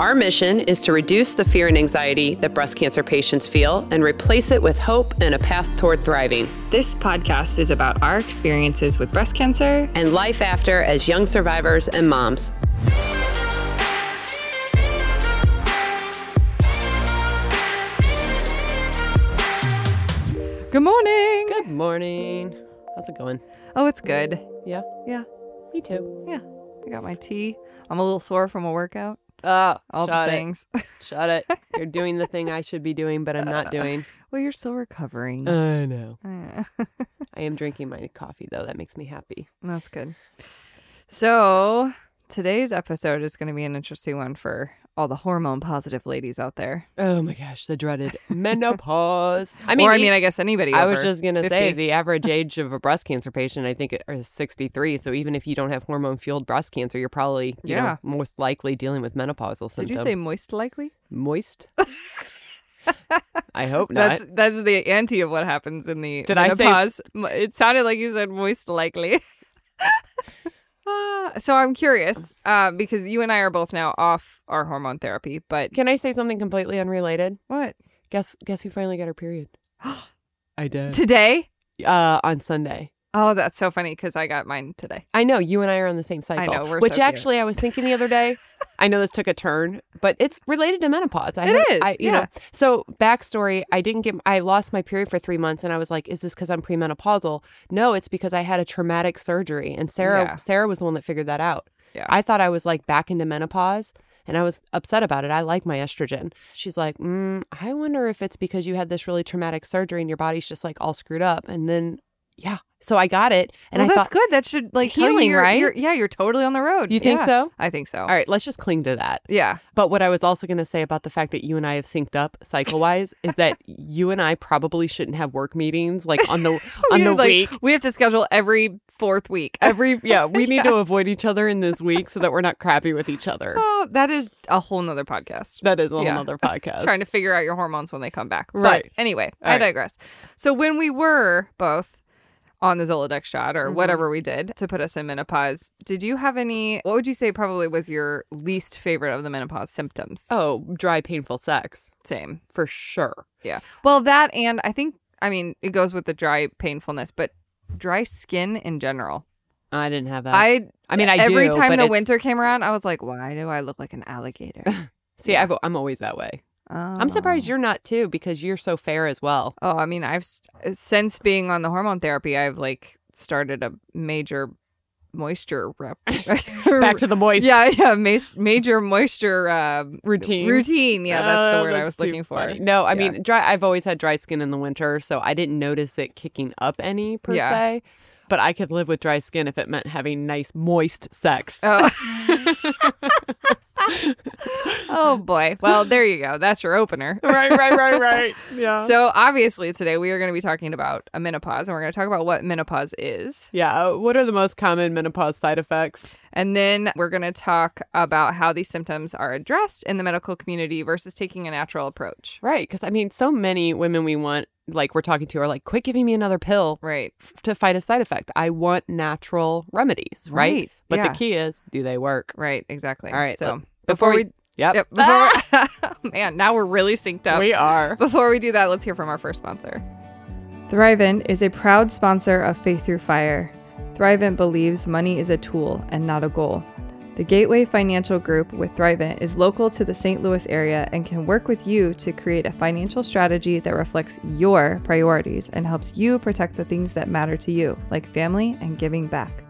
Our mission is to reduce the fear and anxiety that breast cancer patients feel and replace it with hope and a path toward thriving. This podcast is about our experiences with breast cancer and life after as young survivors and moms. Good morning. Good morning. How's it going? Oh, it's good. Yeah? Yeah. Me too. Yeah. I got my tea. I'm a little sore from a workout. Oh, All shut the it. things. Shut it. You're doing the thing I should be doing, but I'm not doing. well, you're still recovering. I know. I am drinking my coffee, though. That makes me happy. That's good. So, today's episode is going to be an interesting one for all the hormone positive ladies out there. Oh my gosh, the dreaded menopause. I mean, or, I mean, I guess anybody. I was just gonna say the average age of a breast cancer patient, I think, is 63. So even if you don't have hormone fueled breast cancer, you're probably, you Yeah. know, most likely dealing with menopausal symptoms. Did you say moist likely? moist? I hope not. That's that's the ante of what happens in the Did I say- menopause. It sounded like you said moist likely. Ah, so I'm curious uh, because you and I are both now off our hormone therapy, but Can I say something completely unrelated? what Guess guess who finally got her period? I did. today? Uh, on Sunday. Oh, that's so funny because I got mine today. I know you and I are on the same cycle. know, we're which so actually I was thinking the other day. I know this took a turn, but it's related to menopause. I It had- is, I, you yeah. know. So backstory: I didn't get. I lost my period for three months, and I was like, "Is this because I'm premenopausal?" No, it's because I had a traumatic surgery, and Sarah Yeah. Sarah was the one that figured that out. Yeah. I thought I was like back into menopause. And I was upset about it. I like my estrogen. She's like, mm, I wonder if it's because you had this really traumatic surgery and your body's just like all screwed up. And then, yeah. So I got it. And well, I that's thought, good. That should like you Healing, you're- right? you're- yeah, you're totally on the road. You think Yeah. so? I think so. all right, let's just cling to that. Yeah. But what I was also going to say about the fact that you and I have synced up cycle wise is that you and I probably shouldn't have work meetings like on the on the like, week. we have to schedule every fourth week. Every yeah, we need to avoid each other in this week so that we're not crappy with each other. Oh, that is a whole nother podcast. That is a whole Yeah. other podcast. Trying to figure out your hormones when they come back. Right. But anyway, All I right. digress. So when we were both on the Zoladex shot Mm-hmm. or whatever we did to put us in menopause, did you have any what would you say probably was your least favorite of the menopause symptoms? oh, dry painful sex Same. for sure. Yeah. Well, that and I think I mean it goes with the dry painfulness, but dry skin in general. I didn't have that. I I mean, I every do, time the it's- winter came around, I was like, why do I look like an alligator? See, I've, I'm always that way. I'm surprised you're not too because you're so fair as well. Oh, I mean, I've st- since being on the hormone therapy, I've like started a major moisture rep. Back to the moist. yeah, yeah, mas- major moisture uh, Routine. Routine, yeah, that's the Oh, word I that's was too looking for. No, I Yeah. mean, dry. I've always had dry skin in the winter, so I didn't notice it kicking up any per Yeah. se. But I could live with dry skin if it meant having nice moist sex. Oh. oh boy. Well, there you go. That's your opener. right, right, right, right. Yeah. So obviously today we are going to be talking about a menopause, and we're going to talk about what menopause is, yeah. uh, What are the most common menopause side effects? and then we're going to talk about how these symptoms are addressed in the medical community versus taking a natural approach. Right, because I mean, so many women we want, like we're talking to, are like, "Quit giving me another pill Right. f- to fight a side effect. I want natural remedies." Right. Right, But yeah. the key is, do they work? Right. Exactly. All right, So before, before we, we- Yep. Yep, before, man, now we're really synced up. We are. Before we do that, let's hear from our first sponsor. Thrivent is a proud sponsor of Faith Through Fire. Thrivent believes money is a tool and not a goal. The Gateway Financial Group with Thrivent is local to the St. Louis area and can work with you to create a financial strategy that reflects your priorities and helps you protect the things that matter to you, like family and giving back.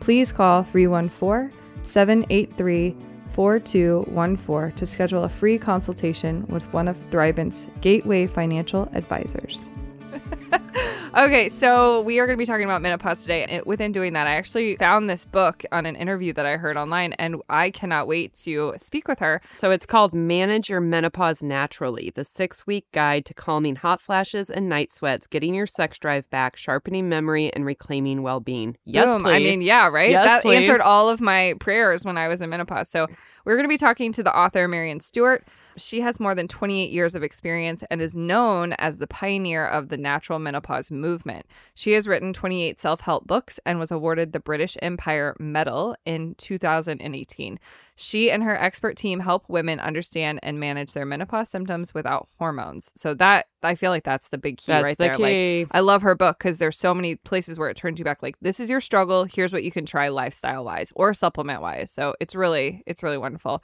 Please call 314 783 4214 to schedule a free consultation with one of Thrivent's Gateway Financial Advisors. Okay, so we are going to be talking about menopause today. Within doing that, I actually found this book on an interview that I heard online, and I cannot wait to speak with her. So it's called Manage Your Menopause Naturally The Six Week Guide to Calming Hot Flashes and Night Sweats, Getting Your Sex Drive Back, Sharpening Memory, and Reclaiming Well Being. Yes, Boom. please. I mean, yeah, right? Yes, that please. answered all of my prayers when I was in menopause. So we're going to be talking to the author, Maryon Stewart. She has more than 28 years of experience and is known as the pioneer of the natural menopause movement. She has written 28 self help books and was awarded the British Empire Medal in 2018. She and her expert team help women understand and manage their menopause symptoms without hormones. So, that I feel like that's the big key That's right the there. key. Like, I love her book because there's so many places where it turns you back. Like, this is your struggle. Here's what you can try lifestyle wise or supplement wise. So, it's really, it's really wonderful.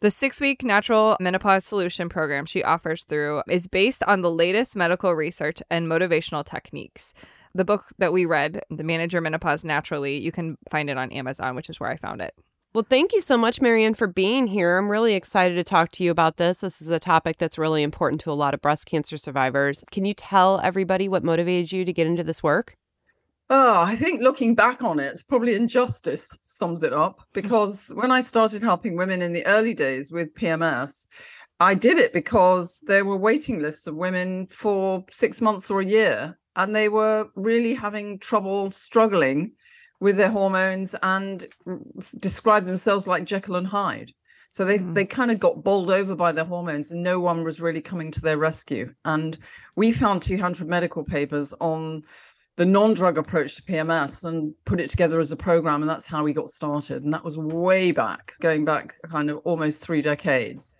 The six week natural menopause solution program she offers through is based on the latest medical research and motivational techniques. The book that we read, The Manage Your Menopause Naturally, you can find it on Amazon, which is where I found it. Well, thank you so much, Maryon, for being here. I'm really excited to talk to you about this. This is a topic that's really important to a lot of breast cancer survivors. Can you tell everybody what motivated you to get into this work? Oh, I think looking back on it, it's probably injustice sums it up because when I started helping women in the early days with PMS, I did it because there were waiting lists of women for six months or a year, and they were really having trouble struggling with their hormones and described themselves like Jekyll and Hyde. So they Mm. they kind of got bowled over by their hormones, and no one was really coming to their rescue. And we found 200 medical papers on the non-drug approach to PMS and put it together as a program, and that's how we got started. And that was way back, going back kind of almost three decades.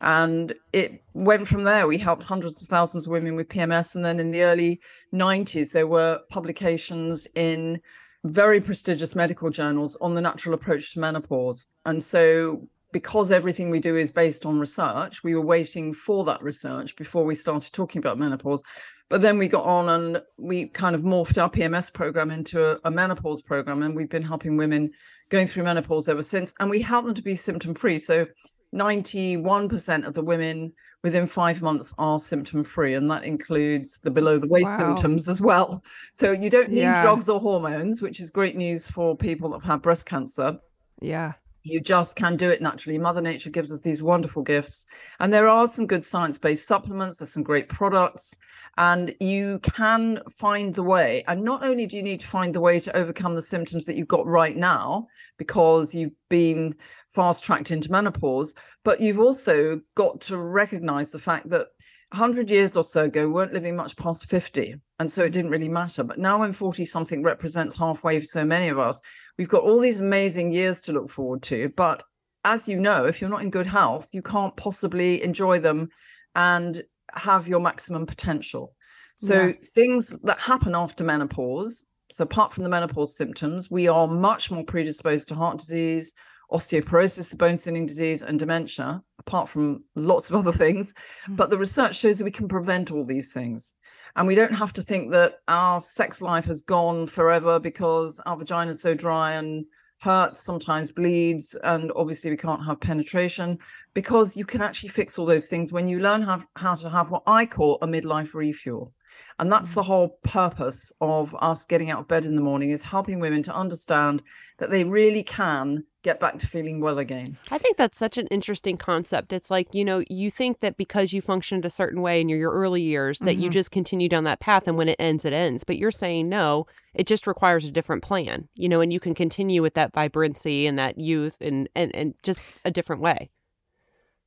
And it went from there. We helped hundreds of thousands of women with PMS, and then in the early 90s, there were publications in very prestigious medical journals on the natural approach to menopause. And so because everything we do is based on research, we were waiting for that research before we started talking about menopause. But then we got on and we kind of morphed our PMS program into a, a menopause program. And we've been helping women going through menopause ever since. And we help them to be symptom free. So 91% of the women within five months are symptom free. And that includes the below the waist Wow. symptoms as well. So you don't need Yeah. drugs or hormones, which is great news for people that have had breast cancer Yeah. you just can do it naturally. Mother Nature gives us these wonderful gifts. And there are some good science based supplements, there's some great products, and you can find the way. And not only do you need to find the way to overcome the symptoms that you've got right now because you've been fast tracked into menopause, but you've also got to recognize the fact that 100 years or so ago, we weren't living much past 50. And so it didn't really matter. But now, when 40 something represents halfway for so many of us, we've got all these amazing years to look forward to. But as you know, if you're not in good health, you can't possibly enjoy them and have your maximum potential. So, Yeah. things that happen after menopause, so apart from the menopause symptoms, we are much more predisposed to heart disease, osteoporosis, the bone thinning disease, and dementia, apart from lots of other things. Mm. But the research shows that we can prevent all these things. And we don't have to think that our sex life has gone forever because our vagina is so dry and hurts, sometimes bleeds, and obviously we can't have penetration because you can actually fix all those things when you learn how, how to have what I call a midlife refuel. And that's the mm. whole purpose of us getting out of bed in the morning is helping women to understand that they really can get back to feeling well again. I think that's such an interesting concept. It's like, you know, you think that because you functioned a certain way in your, your early years, that you Mhm. just continue down that path and when it ends, it ends. But you're saying no, it just requires a different plan, you know, and you can continue with that vibrancy and that youth and, and, and just a different way.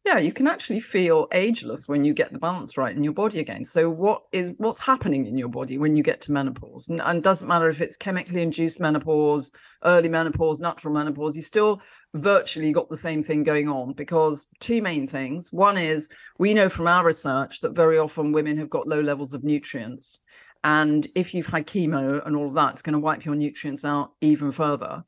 Yeah you can actually feel ageless when you get the balance right in your body again. So what is what's happening in your body when you get to menopause? And, and doesn't matter if it's chemically induced menopause early menopause natural menopause you still virtually got the same thing going on because two main things. One is we know from our research that very often women have got low levels of nutrients. And if you've had chemo and all of that it's going to wipe your nutrients out even further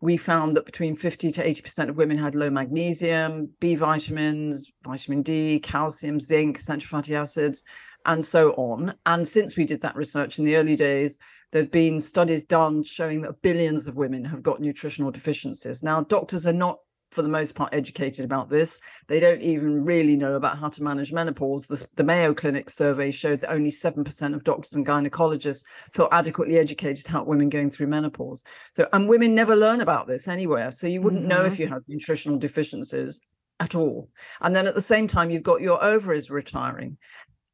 we found that between 50 to 80% of women had low magnesium, B vitamins, vitamin D, calcium, zinc, essential fatty acids, and so on. And since we did that research in the early days, there have been studies done showing that billions of women have got nutritional deficiencies. Now, doctors are not for the most part educated about this. They don't even really know about how to manage menopause. The, the Mayo Clinic survey showed that only 7% of doctors and gynecologists feel adequately educated to help women going through menopause. So, and women never learn about this anywhere. So you wouldn't mm-hmm. know if mm-hmm. you had nutritional deficiencies at all. And then at the same time, you've got your ovaries retiring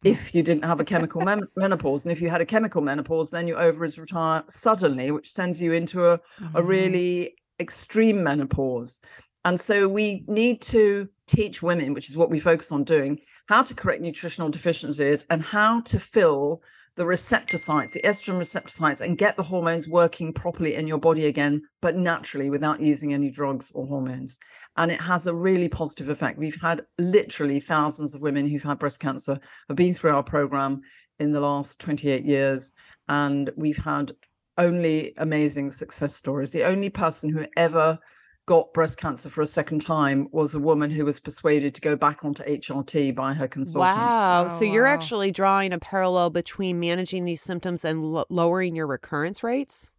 if you didn't have a chemical men- menopause. And if you had a chemical menopause, then your ovaries retire suddenly, which sends you into a, mm-hmm. a really extreme menopause. And so we need to teach women, which is what we focus on doing, how to correct nutritional deficiencies and how to fill the receptor sites, the estrogen receptor sites, and get the hormones working properly in your body again, but naturally without using any drugs or hormones. And it has a really positive effect. We've had literally thousands of women who've had breast cancer have been through our program in the last 28 years. And we've had only amazing success stories. The only person who ever got breast cancer for a second time was a woman who was persuaded to go back onto HRT by her consultant. Wow. Oh, so you're actually drawing a parallel between managing these symptoms and l- lowering your recurrence rates?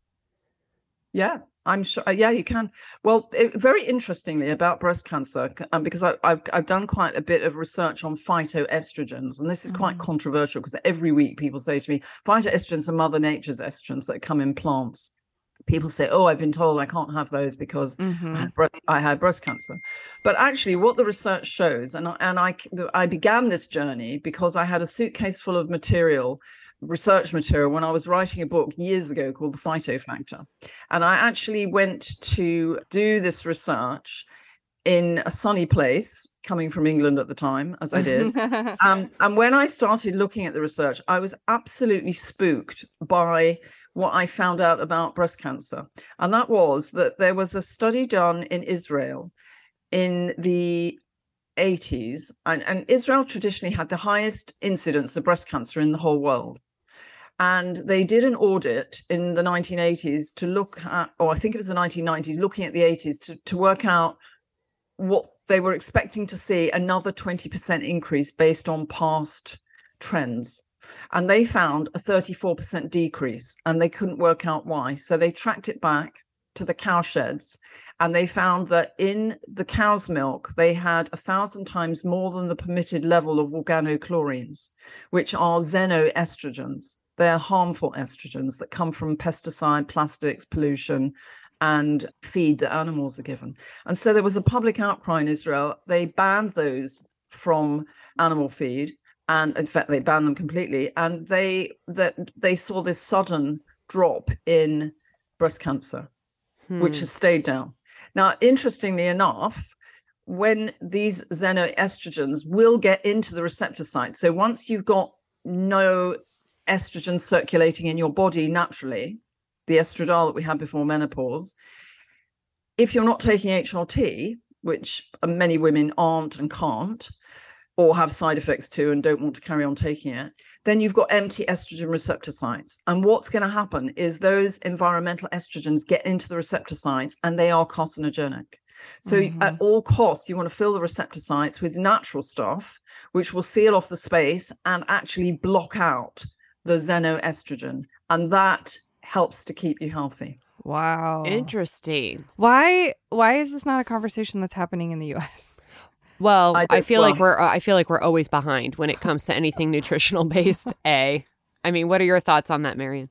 Yeah. I'm sure. Uh, yeah, you can. Well, it, very interestingly about breast cancer, um, because I, have I've done quite a bit of research on phytoestrogens, and this is quite mm. controversial because every week people say to me, phytoestrogens are Mother Nature's estrogens that come in plants people say, "Oh, I've been told I can't have those because mm-hmm. I, had bre- I, had breast cancer." But actually, what the research shows, and and I I began this journey because I had a suitcase full of material, research material, when I was writing a book years ago called The Phyto Factor, and I actually went to do this research in a sunny place coming from England at the time, as I did. um, and when I started looking at the research, I was absolutely spooked by what I found out about breast cancer. And that was that there was a study done in Israel in the 80s. And, and Israel traditionally had the highest incidence of breast cancer in the whole world. And they did an audit in the 1980s to look at, or I think it was the 1990s, looking at the 80s to, to work out what they were expecting to see another 20% increase based on past trends and they found a 34% decrease and they couldn't work out why. So they tracked it back to the cow sheds and they found that in the cow's milk they had a thousand times more than the permitted level of organochlorines, which are xenoestrogens. They're harmful estrogens that come from pesticide, plastics, pollution, and feed that animals are given. And so there was a public outcry in Israel. They banned those from animal feed and in fact they banned them completely and they that they saw this sudden drop in breast cancer hmm. which has stayed down now interestingly enough when these xenoestrogens will get into the receptor site so once you've got no estrogen circulating in your body naturally the estradiol that we had before menopause if you're not taking hrt which many women aren't and can't or have side effects too and don't want to carry on taking it, then you've got empty estrogen receptor sites. And what's going to happen is those environmental estrogens get into the receptor sites and they are carcinogenic. So mm-hmm. at all costs, you want to fill the receptor sites with natural stuff, which will seal off the space and actually block out the xenoestrogen. And that helps to keep you healthy. Wow. Interesting. Why why is this not a conversation that's happening in the US? Well, I, I feel well, like we're I feel like we're always behind when it comes to anything nutritional based. A, I mean, what are your thoughts on that, Maryon?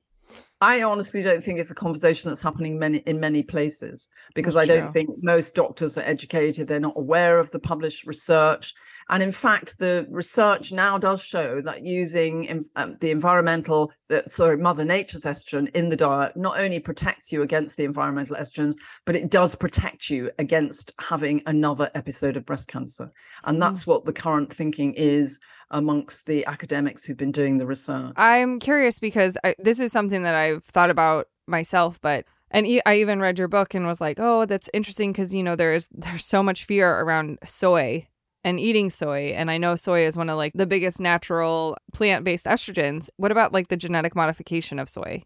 I honestly don't think it's a conversation that's happening many in many places because that's I don't true. think most doctors are educated. They're not aware of the published research. And in fact, the research now does show that using um, the environmental, the, sorry, Mother Nature's estrogen in the diet not only protects you against the environmental estrogens, but it does protect you against having another episode of breast cancer. And hmm. that's mm. what the current thinking is amongst the academics who've been doing the research. I'm curious because I, this is something that I've thought about myself, but and I even read your book and was like, "Oh, that's interesting because you know there's there's so much fear around soy and eating soy and I know soy is one of like the biggest natural plant-based estrogens. What about like the genetic modification of soy?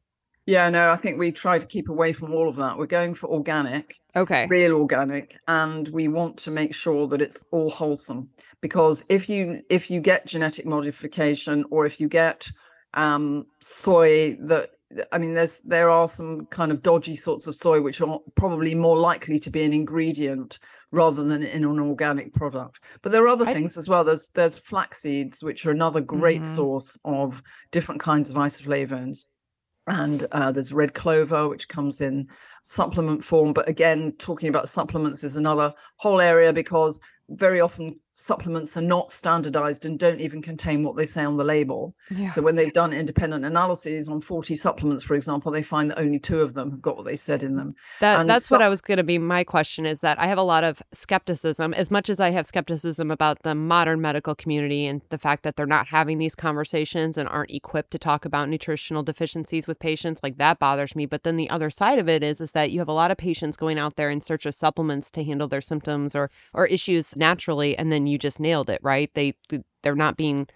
Yeah, no, I think we try to keep away from all of that. We're going for organic, okay, real organic, and we want to make sure that it's all wholesome. Because if you if you get genetic modification or if you get um, soy that I mean, there's there are some kind of dodgy sorts of soy which are probably more likely to be an ingredient rather than in an organic product. But there are other I, things as well. There's there's flax seeds, which are another great mm-hmm. source of different kinds of isoflavones. And uh, there's red clover, which comes in supplement form. But again, talking about supplements is another whole area because very often supplements are not standardized and don't even contain what they say on the label. Yeah. So when they've done independent analyses on 40 supplements, for example, they find that only two of them have got what they said in them. That, that's what I was going to be. My question is that I have a lot of skepticism, as much as I have skepticism about the modern medical community and the fact that they're not having these conversations and aren't equipped to talk about nutritional deficiencies with patients. Like that bothers me. But then the other side of it is, is that you have a lot of patients going out there in search of supplements to handle their symptoms or, or issues naturally. And then you just nailed it, right? They they're not being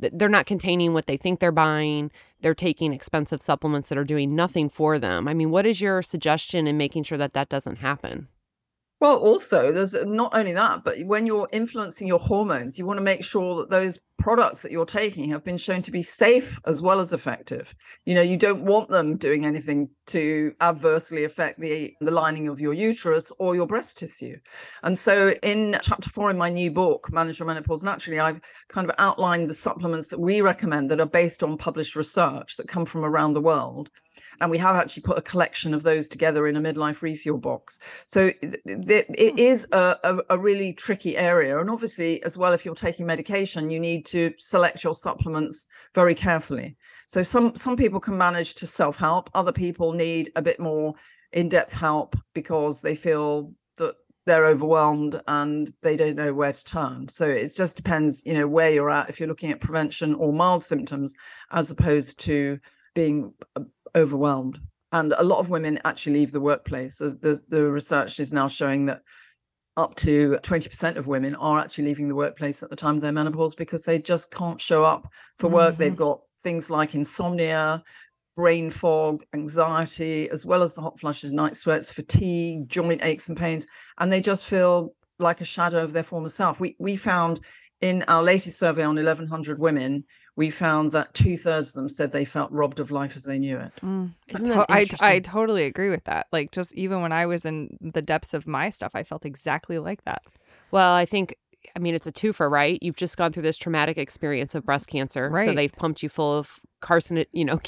they're not containing what they think they're buying. They're taking expensive supplements that are doing nothing for them. I mean, what is your suggestion in making sure that that doesn't happen? Well, also, there's uh, not only that, but when you're influencing your hormones, you want to make sure that those products that you're taking have been shown to be safe as well as effective. You know, you don't want them doing anything to adversely affect the, the lining of your uterus or your breast tissue. And so, in chapter four in my new book, Manage Your Menopause Naturally, I've kind of outlined the supplements that we recommend that are based on published research that come from around the world and we have actually put a collection of those together in a midlife refuel box. So th- th- it hmm. a, a, a, really tricky area, and obviously, as well, if you're taking medication, you need to select your supplements very carefully. So some some people can manage to self help, other people need a bit more in depth help because they feel that they're overwhelmed and they don't know where to turn. So it just depends, you know, where you're at if you're looking at prevention or mild symptoms as opposed to being overwhelmed. And a lot of women actually leave the workplace. The, the research is now showing that up to 20% of women are actually leaving the workplace at the time of their menopause because they just can't show up for work. Mm-hmm. They've got things like insomnia, brain fog, anxiety, as well as the hot flushes, night sweats, fatigue, joint aches and pains, and they just feel like a shadow of their former self. We we found in our latest survey on 1100 women we found that two thirds of them said they felt robbed of life as they knew it. Mm. To- I, I totally agree with that. Like, just even when I was in the depths of my stuff, I felt exactly like that. Well, I think, I mean, it's a twofer, right? You've just gone through this traumatic experience of breast cancer. Right. So they've pumped you full of carcin, you know,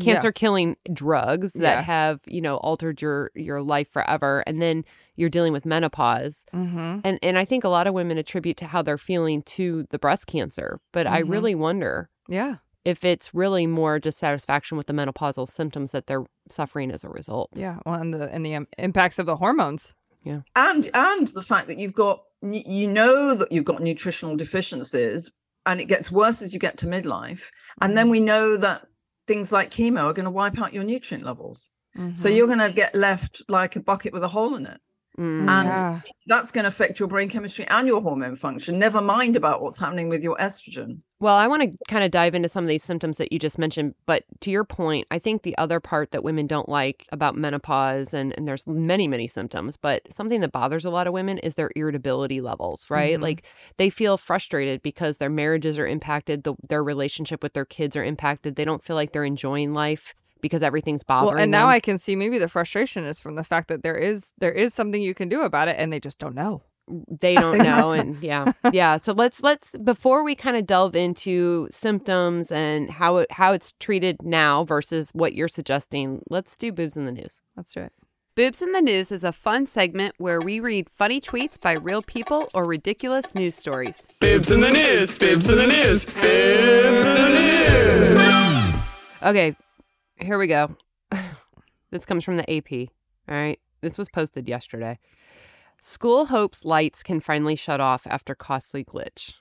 cancer killing yeah. drugs that yeah. have, you know, altered your your life forever. And then you're dealing with menopause. Mm-hmm. And and I think a lot of women attribute to how they're feeling to the breast cancer. But mm-hmm. I really wonder yeah. If it's really more dissatisfaction with the menopausal symptoms that they're suffering as a result. Yeah. Well, and the and the um, impacts of the hormones. Yeah. And and the fact that you've got you know that you've got nutritional deficiencies and it gets worse as you get to midlife. And then mm-hmm. we know that things like chemo are going to wipe out your nutrient levels. Mm-hmm. So you're going to get left like a bucket with a hole in it. Mm, and yeah. that's going to affect your brain chemistry and your hormone function, never mind about what's happening with your estrogen. Well, I want to kind of dive into some of these symptoms that you just mentioned. But to your point, I think the other part that women don't like about menopause, and, and there's many, many symptoms, but something that bothers a lot of women is their irritability levels, right? Mm-hmm. Like they feel frustrated because their marriages are impacted, the, their relationship with their kids are impacted. They don't feel like they're enjoying life because everything's bothering well, and them. now I can see maybe the frustration is from the fact that there is there is something you can do about it and they just don't know. They don't know and yeah. Yeah, so let's let's before we kind of delve into symptoms and how it, how it's treated now versus what you're suggesting, let's do boobs in the news. Let's do it. Boobs in the News is a fun segment where we read funny tweets by real people or ridiculous news stories. Boobs in the news, boobs in the news, boobs in the news. Okay, here we go. this comes from the AP. All right. This was posted yesterday. School hopes lights can finally shut off after costly glitch.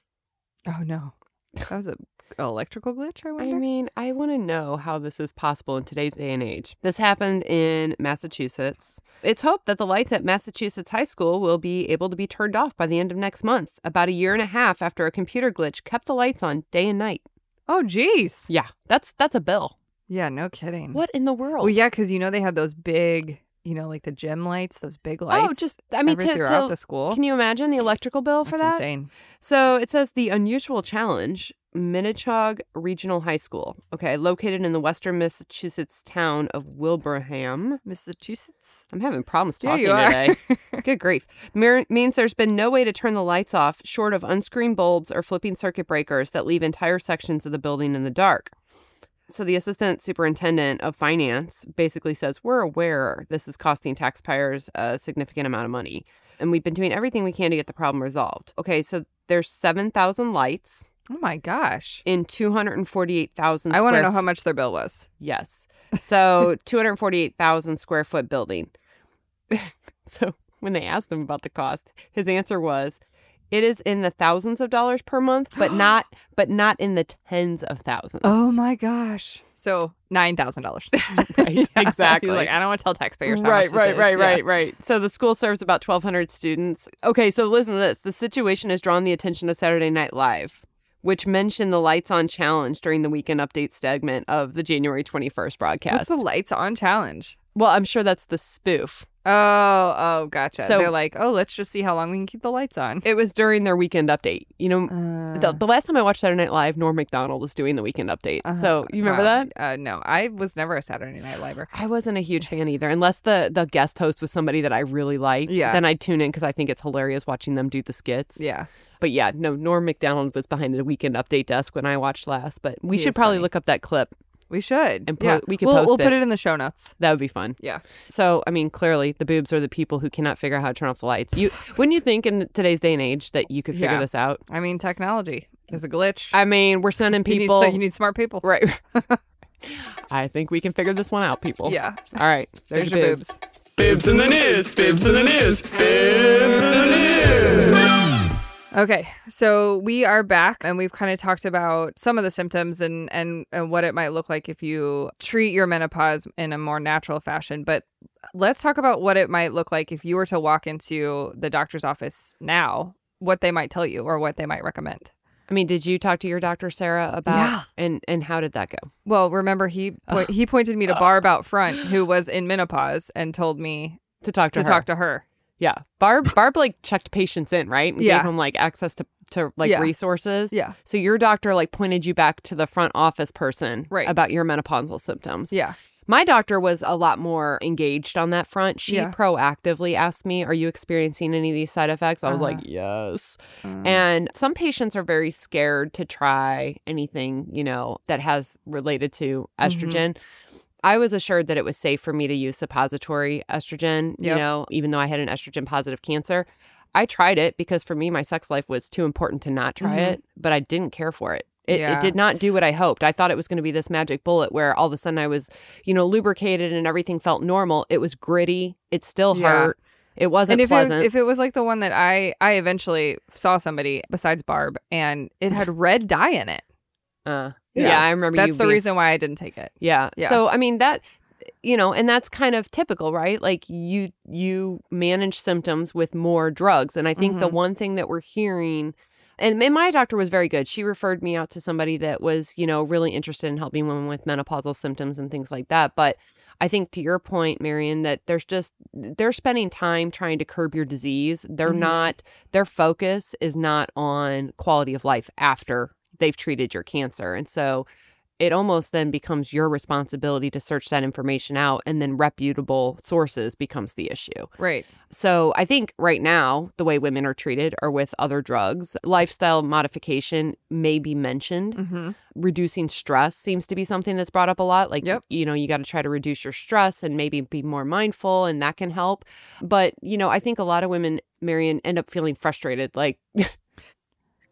Oh no. That was a electrical glitch, I wonder. I mean, I want to know how this is possible in today's day and age. This happened in Massachusetts. It's hoped that the lights at Massachusetts High School will be able to be turned off by the end of next month, about a year and a half after a computer glitch kept the lights on day and night. Oh, geez. Yeah, that's that's a bill. Yeah, no kidding. What in the world? Well, yeah, because you know they have those big, you know, like the gym lights, those big oh, lights. Oh, just I mean, to, throughout to, the school. Can you imagine the electrical bill for That's that? Insane. So it says the unusual challenge Minnechaug Regional High School. Okay, located in the western Massachusetts town of Wilbraham. Massachusetts. I'm having problems talking today. Good grief. Mer- means there's been no way to turn the lights off short of unscrewing bulbs or flipping circuit breakers that leave entire sections of the building in the dark. So the assistant superintendent of finance basically says, We're aware this is costing taxpayers a significant amount of money. And we've been doing everything we can to get the problem resolved. Okay, so there's 7,000 lights Oh my gosh. in 248,000 I want to know how much their bill was. Yes. So 248,000 square foot building. so when they asked him about the cost, his answer was it is in the thousands of dollars per month, but not but not in the tens of thousands. Oh my gosh. So nine thousand dollars. Right, exactly. Like I don't want to tell taxpayers. How right, much this right, is. right, Yeah. right, right. So the school serves about 1,200 students. Okay, so listen to this. The situation has drawn the attention of Saturday Night Live, which mentioned the lights on challenge during the weekend update segment of the January 21st broadcast. What's the lights on challenge? well, I'm sure that's the spoof. Oh, oh, gotcha. So- They're like, oh, let's just see how long we can keep the lights on. It was during their weekend update. You know, Uh, the, the last time I watched Saturday Night Live, Norm Macdonald was doing the weekend update. So you remember wow. that? Uh, no, I was never a Saturday Night Liver. I wasn't a huge fan either, unless the the guest host was somebody that I really liked. Yeah. Then I'd tune in because I think it's hilarious watching them do the skits. Yeah. But yeah, no, Norm Macdonald was behind the weekend update desk when I watched last. But we He should probably funny. look up that clip. We should. And po- yeah. we could we'll, post We'll it. put it in the show notes. That would be fun. Yeah. So, I mean, clearly the boobs are the people who cannot figure out how to turn off the lights. You wouldn't you think in today's day and age that you could figure Yeah. this out? I mean, technology is a glitch. I mean, we're sending you, need, people. so you need smart people. Right. I think we can figure this one out, people. Yeah. All right. There's, There's your your boobs. boobs. Bibs in the news, bibs in the news, bibs in the news. Okay, so we are back and we've kind of talked about some of the symptoms and, and and what it might look like if you treat your menopause in a more natural fashion. But let's talk about what it might look like if you were to walk into the doctor's office now, what they might tell you or what they might recommend. I mean, did you talk to your doctor, Sarah, about Yeah. and and how did that go? Well, remember he point, he pointed me to Barb out front who was in menopause and told me To talk to, to her. talk to her. Yeah. Barb Barb like checked patients in, right? And Yeah. gave them like access to to like Yeah. resources. Yeah. So your doctor like pointed you back to the front office person Right. about your menopausal symptoms. Yeah. My doctor was a lot more engaged on that front. She Yeah. proactively asked me, Are you experiencing any of these side effects? I was like, Uh-huh. Yes. Mm. And some patients are very scared to try anything, you know, that has related to Mm-hmm. I was assured that it was safe for me to use suppository estrogen, you Yep. know, even though I had an estrogen positive cancer. I tried it because for me, my sex life was too important to not try Mhm. it, but I didn't care for it. It, Yeah. it did not do what I hoped. I thought it was going to be this magic bullet where all of a sudden I was, you know, lubricated and everything felt normal. It was gritty. It still Yeah. hurt. It wasn't and if it was, pleasant. if it was like the one that I I eventually saw somebody besides Barb and it had red dye in it. uh, Yeah. yeah. I remember That's the being- reason why I didn't take it. Yeah. Yeah. So I mean that you know, and that's kind of typical, right? Like you you manage symptoms with more drugs. And I think the Mhm. one thing that we're hearing and, and my doctor was very good. She referred me out to somebody that was, you know, really interested in helping women with menopausal symptoms and things like that. But I think to your point, Maryon, that there's just they're spending time trying to curb your disease. They're Mhm. not their focus is not on quality of life after they've treated your cancer. And so it almost then becomes your responsibility to search that information out and then reputable sources becomes the issue. Right. So I think right now the way women are treated are with other drugs. Lifestyle modification may be mentioned. Mm-hmm. Reducing stress seems to be something that's brought up a lot. Like, Yep. you know, you got to try to reduce your stress and maybe be more mindful, and that can help. But, you know, I think a lot of women, Maryon, end up feeling frustrated. Like,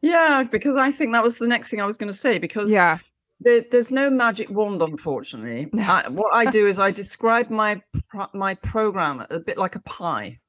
Yeah, because I think that was the next thing I was going to say. Because Yeah. there, there's no magic wand, unfortunately. I, what I do is I describe my my program a bit like a pie,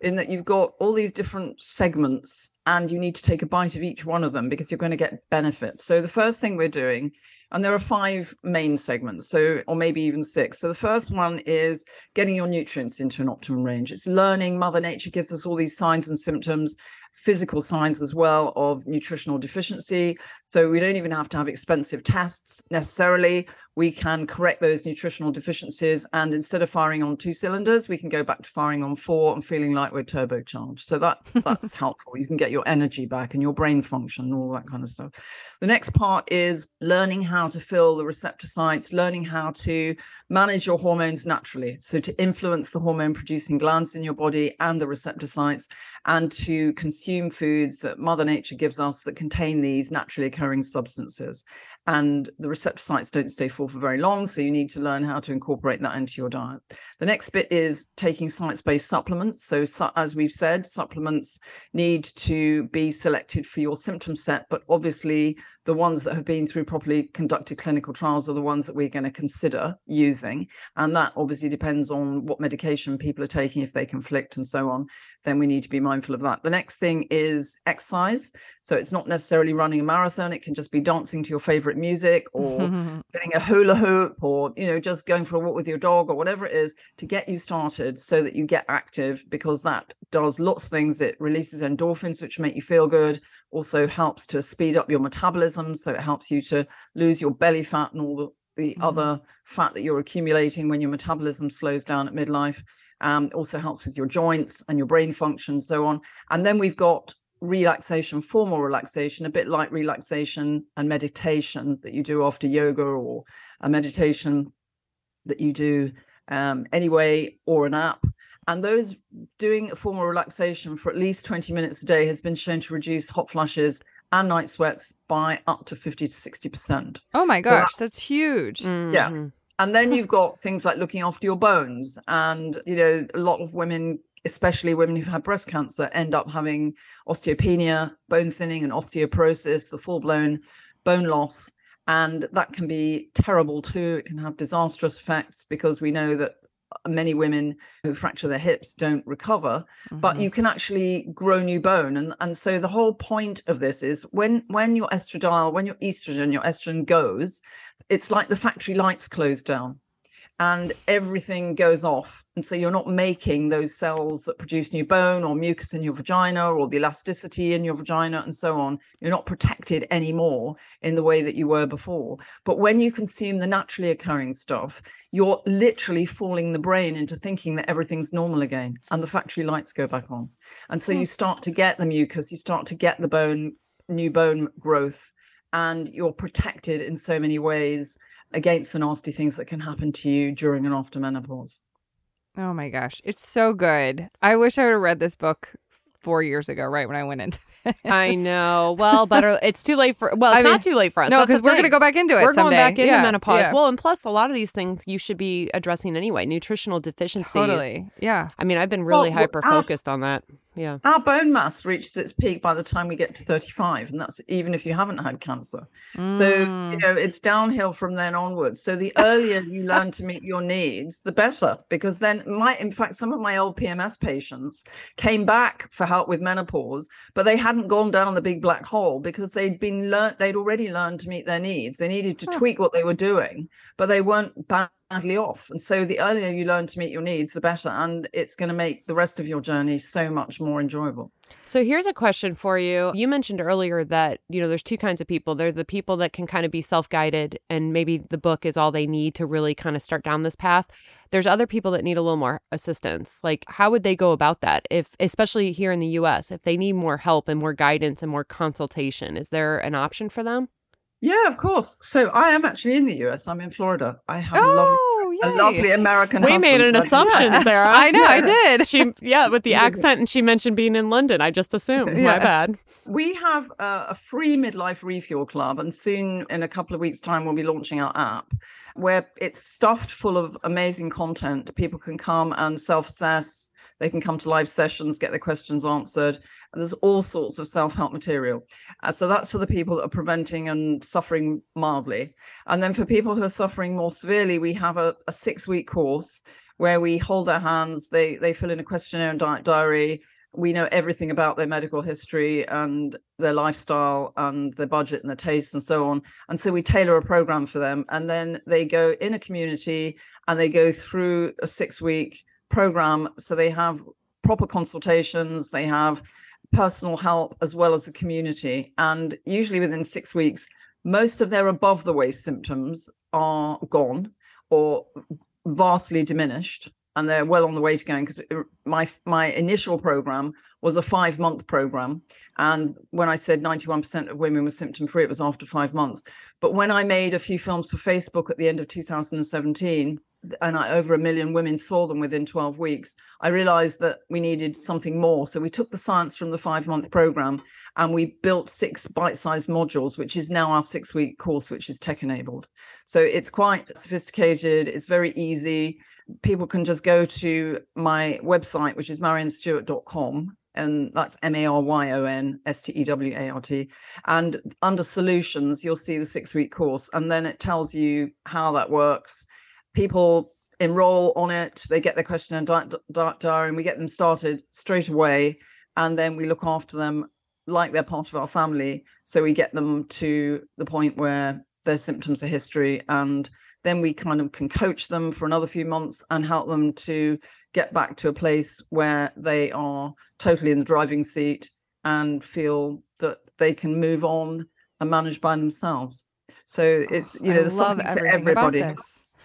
in that you've got all these different segments, and you need to take a bite of each one of them because you're going to get benefits. So the first thing we're doing, and there are five main segments, so or maybe even six. So the first one is getting your nutrients into an optimum range. It's learning. Mother Nature gives us all these signs and symptoms physical signs as well of nutritional deficiency. So we don't even have to have expensive tests necessarily. We can correct those nutritional deficiencies. And instead of firing on two cylinders, we can go back to firing on four and feeling like we're turbocharged. So that that's helpful. You can get your energy back and your brain function and all that kind of stuff. The next part is learning how to fill the receptor sites, learning how to manage your hormones naturally. So to influence the hormone producing glands in your body and the receptor sites, and to consume foods that Mother Nature gives us that contain these naturally occurring substances and the receptor sites don't stay full for very long. So you need to learn how to incorporate that into your diet. The next bit is taking science based supplements. So, su- as we've said, supplements need to be selected for your symptom set, but obviously the ones that have been through properly conducted clinical trials are the ones that we're going to consider using. And that obviously depends on what medication people are taking, if they conflict and so on. Then we need to be mindful of that. The next thing is exercise. So it's not necessarily running a marathon, it can just be dancing to your favorite music or getting a hula hoop or, you know, just going for a walk with your dog or whatever it is to get you started so that you get active because that does lots of things. It releases endorphins, which make you feel good, also helps to speed up your metabolism. So it helps you to lose your belly fat and all the, the mm. other fat that you're accumulating when your metabolism slows down at midlife. Um, also helps with your joints and your brain function, and so on. And then we've got relaxation, formal relaxation, a bit like relaxation and meditation that you do after yoga or a meditation that you do um, anyway, or an app. And those doing a formal relaxation for at least 20 minutes a day has been shown to reduce hot flushes and night sweats by up to 50 to 60%. Oh my gosh, so that's, that's, huge. Mm-hmm. And then you've got things like looking after your bones. And, you know, a lot of women, especially women who've had breast cancer, end up having osteopenia, bone thinning, and osteoporosis, the full blown bone loss. And that can be terrible too. It can have disastrous effects because we know that many women who fracture their hips don't recover mm-hmm. but you can actually grow new bone and and so the whole point of this is when when your estradiol when your estrogen your estrogen goes it's like the factory lights close down and everything goes off. And so you're not making those cells that produce new bone or mucus in your vagina or the elasticity in your vagina and so on. You're not protected anymore in the way that you were before. But when you consume the naturally occurring stuff, you're literally fooling the brain into thinking that everything's normal again and the factory lights go back on. And so you hmm. start to get the mucus, you start to get the bone, new bone growth, and you're protected in so many ways against the nasty things that can happen to you during and after menopause. Oh my gosh, it's so good. I wish I would have read this book four years ago, right when I went into this. I know. Well, better. It's too late for. Well, it's I mean, not too late for us. No, because we're going to go back into it. We're someday. going back into yeah, menopause. Yeah. Well, and plus, a lot of these things you should be addressing anyway. Nutritional deficiencies. Totally. Yeah. I mean, I've been really well, hyper focused on that. Yeah. Our bone mass reaches its peak by the time we get to 35. And that's even if you haven't had cancer. Mm. So, you mm. know, it's downhill from then onwards. So the earlier you learn to meet your needs, the better. Because then my in fact, some of my old PMS patients came back for help with menopause, but they hadn't gone down the big black hole because they'd been learned they'd already learned to meet their needs. They needed to tweak what they were doing, but they weren't bad badly off. And so the earlier you learn to meet your needs, the better. And it's going to make the rest of your journey so much more enjoyable. So here's a question for you. You mentioned earlier that, you know, there's two kinds of people. They're the people that can kind of be self-guided and maybe the book is all they need to really kind of start down this path. There's other people that need a little more assistance. Like how would they go about that if especially here in the US, if they need more help and more guidance and more consultation, is there an option for them? Yeah, of course. So I am actually in the US. I'm in Florida. I have oh, a, lovely, a lovely American. We husband. made an assumption, yeah. Sarah. I know, yeah. I did. She, yeah, with the accent, and she mentioned being in London. I just assumed. Yeah. My bad. We have a, a free midlife refuel club, and soon, in a couple of weeks' time, we'll be launching our app, where it's stuffed full of amazing content. People can come and self-assess. They can come to live sessions, get their questions answered, and there's all sorts of self-help material. Uh, so that's for the people that are preventing and suffering mildly. And then for people who are suffering more severely, we have a, a six-week course where we hold their hands, they they fill in a questionnaire and di- diary. We know everything about their medical history and their lifestyle and their budget and their tastes and so on. And so we tailor a program for them. And then they go in a community and they go through a six-week program. So they have proper consultations, they have personal help as well as the community. And usually within six weeks, most of their above the waist symptoms are gone or vastly diminished. And they're well on the way to going because my my initial program was a five month program. And when i said 91% of women were symptom free it was after five months. But when i made a few films for facebook at the end of 2017 and I, over a million women saw them within 12 weeks i realized that we needed something more so we took the science from the five month program and we built six bite-sized modules which is now our six week course which is tech enabled so it's quite sophisticated it's very easy people can just go to my website, which is maryonstewart.com. And that's M A R Y O N S T E W A R T. And under solutions, you'll see the six week course. And then it tells you how that works. People enroll on it, they get their question and diary, and we get them started straight away. And then we look after them like they're part of our family. So we get them to the point where their symptoms are history and then we kind of can coach them for another few months and help them to get back to a place where they are totally in the driving seat and feel that they can move on and manage by themselves. So it's you know, there's something for everybody.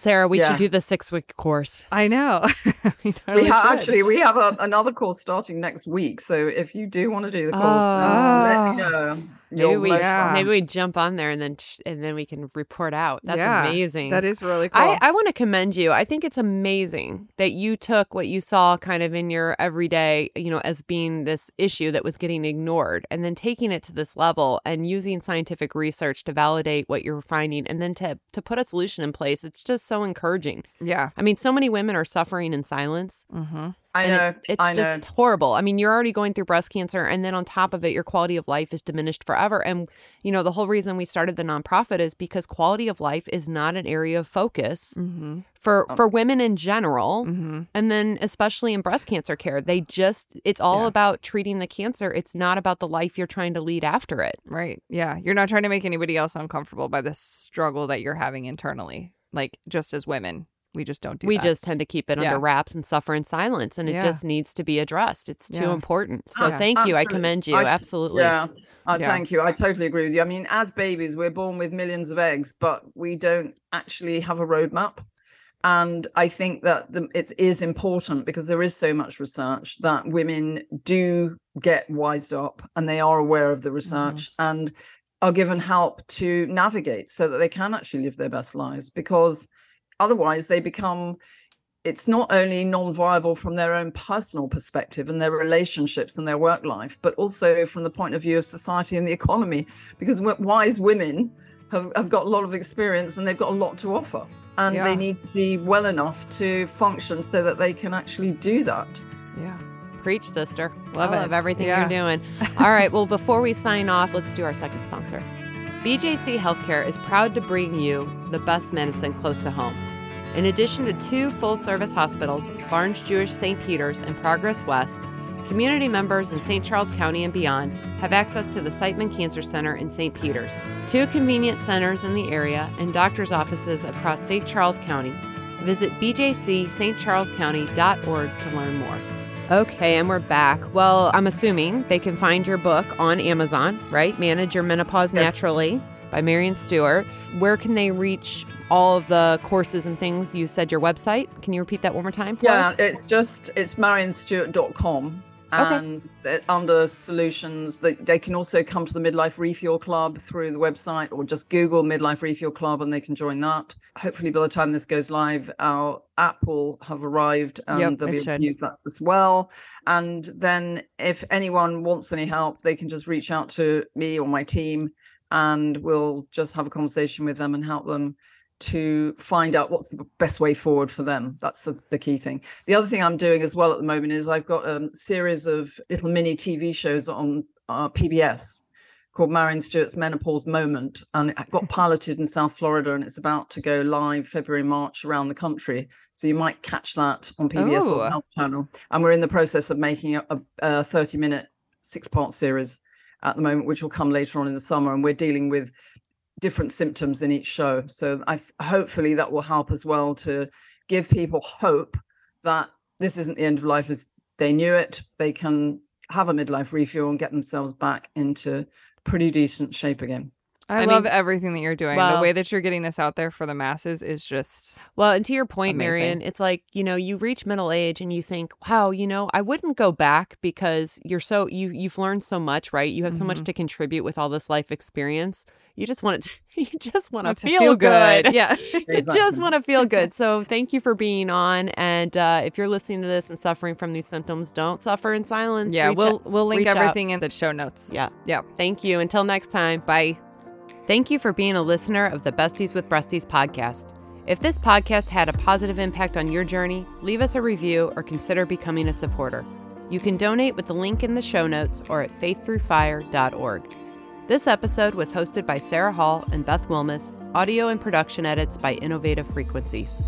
Sarah, we yeah. should do the six week course. I know. we, totally we ha- actually we have a, another course starting next week. So if you do want to do the course, uh, let me know. Maybe we yeah. maybe we jump on there and then and then we can report out. That's yeah, amazing. That is really cool. I, I want to commend you. I think it's amazing that you took what you saw kind of in your everyday, you know, as being this issue that was getting ignored and then taking it to this level and using scientific research to validate what you're finding and then to to put a solution in place. It's just so encouraging. Yeah. I mean, so many women are suffering in silence. Mm-hmm. I know. It, it's I just know. horrible. I mean, you're already going through breast cancer, and then on top of it, your quality of life is diminished forever. And, you know, the whole reason we started the nonprofit is because quality of life is not an area of focus mm-hmm. for, oh. for women in general. Mm-hmm. And then, especially in breast cancer care, they just, it's all yeah. about treating the cancer. It's not about the life you're trying to lead after it. Right. Yeah. You're not trying to make anybody else uncomfortable by the struggle that you're having internally, like just as women we just don't do we that. just tend to keep it yeah. under wraps and suffer in silence and it yeah. just needs to be addressed it's too yeah. important so thank you i commend you I, absolutely yeah. Uh, thank you i totally agree with you i mean as babies we're born with millions of eggs but we don't actually have a roadmap and i think that the, it is important because there is so much research that women do get wised up and they are aware of the mm-hmm. research mm. and are given help to navigate so that they can actually live their best lives because otherwise they become it's not only non-viable from their own personal perspective and their relationships and their work life but also from the point of view of society and the economy because wise women have, have got a lot of experience and they've got a lot to offer and yeah. they need to be well enough to function so that they can actually do that. Yeah. Preach sister. Love I it. love everything yeah. you're doing. All right well before we sign off let's do our second sponsor. BJC Healthcare is proud to bring you the best medicine close to home in addition to two full service hospitals, Barnes Jewish St. Peter's and Progress West, community members in St. Charles County and beyond have access to the Siteman Cancer Center in St. Peter's, two convenient centers in the area, and doctor's offices across St. Charles County. Visit bjcstcharlescounty.org to learn more. Okay, and we're back. Well, I'm assuming they can find your book on Amazon, right? Manage Your Menopause yes. Naturally by Maryon Stewart. Where can they reach all of the courses and things? You said your website. Can you repeat that one more time? yeah, us? it's just it's maryonstewart.com and okay. under solutions they, they can also come to the midlife refuel club through the website or just google midlife refuel club and they can join that hopefully by the time this goes live our app will have arrived and yep, they'll be able should. to use that as well and then if anyone wants any help they can just reach out to me or my team and we'll just have a conversation with them and help them to find out what's the best way forward for them. That's the key thing. The other thing I'm doing as well at the moment is I've got a series of little mini TV shows on uh, PBS called Maryon Stewart's Menopause Moment, and it got piloted in South Florida, and it's about to go live February March around the country. So you might catch that on PBS oh. or Health Channel. And we're in the process of making a, a 30 minute six part series at the moment, which will come later on in the summer, and we're dealing with different symptoms in each show. So I hopefully that will help as well to give people hope that this isn't the end of life as they knew it. They can have a midlife refuel and get themselves back into pretty decent shape again. I, I love mean- everything that you're doing. the way that you're getting this out there for the masses is just Well, and to your point, Amazing. Maryon, it's like, you know, you reach middle age and you think, wow, you know, I wouldn't go back because you're so you you've learned so much, right? You have so Mm-hmm. much to contribute with all this life experience. You just want to you just want to want to feel, good. Yeah. You just want to feel good. So thank you for being on. And uh, if you're listening to this and suffering from these symptoms, don't suffer in silence. yeah, Reach we'll out- we'll link reach out. everything in the show notes. Yeah. Yeah. Thank you. Until next time. Bye. Thank you for being a listener of the Besties with Breasties podcast. If this podcast had a positive impact on your journey, leave us a review or consider becoming a supporter. You can donate with the link in the show notes or at faiththroughfire.org. This episode was hosted by Sarah Hall and Beth Wilmus, audio and production edits by Innovative Frequencies.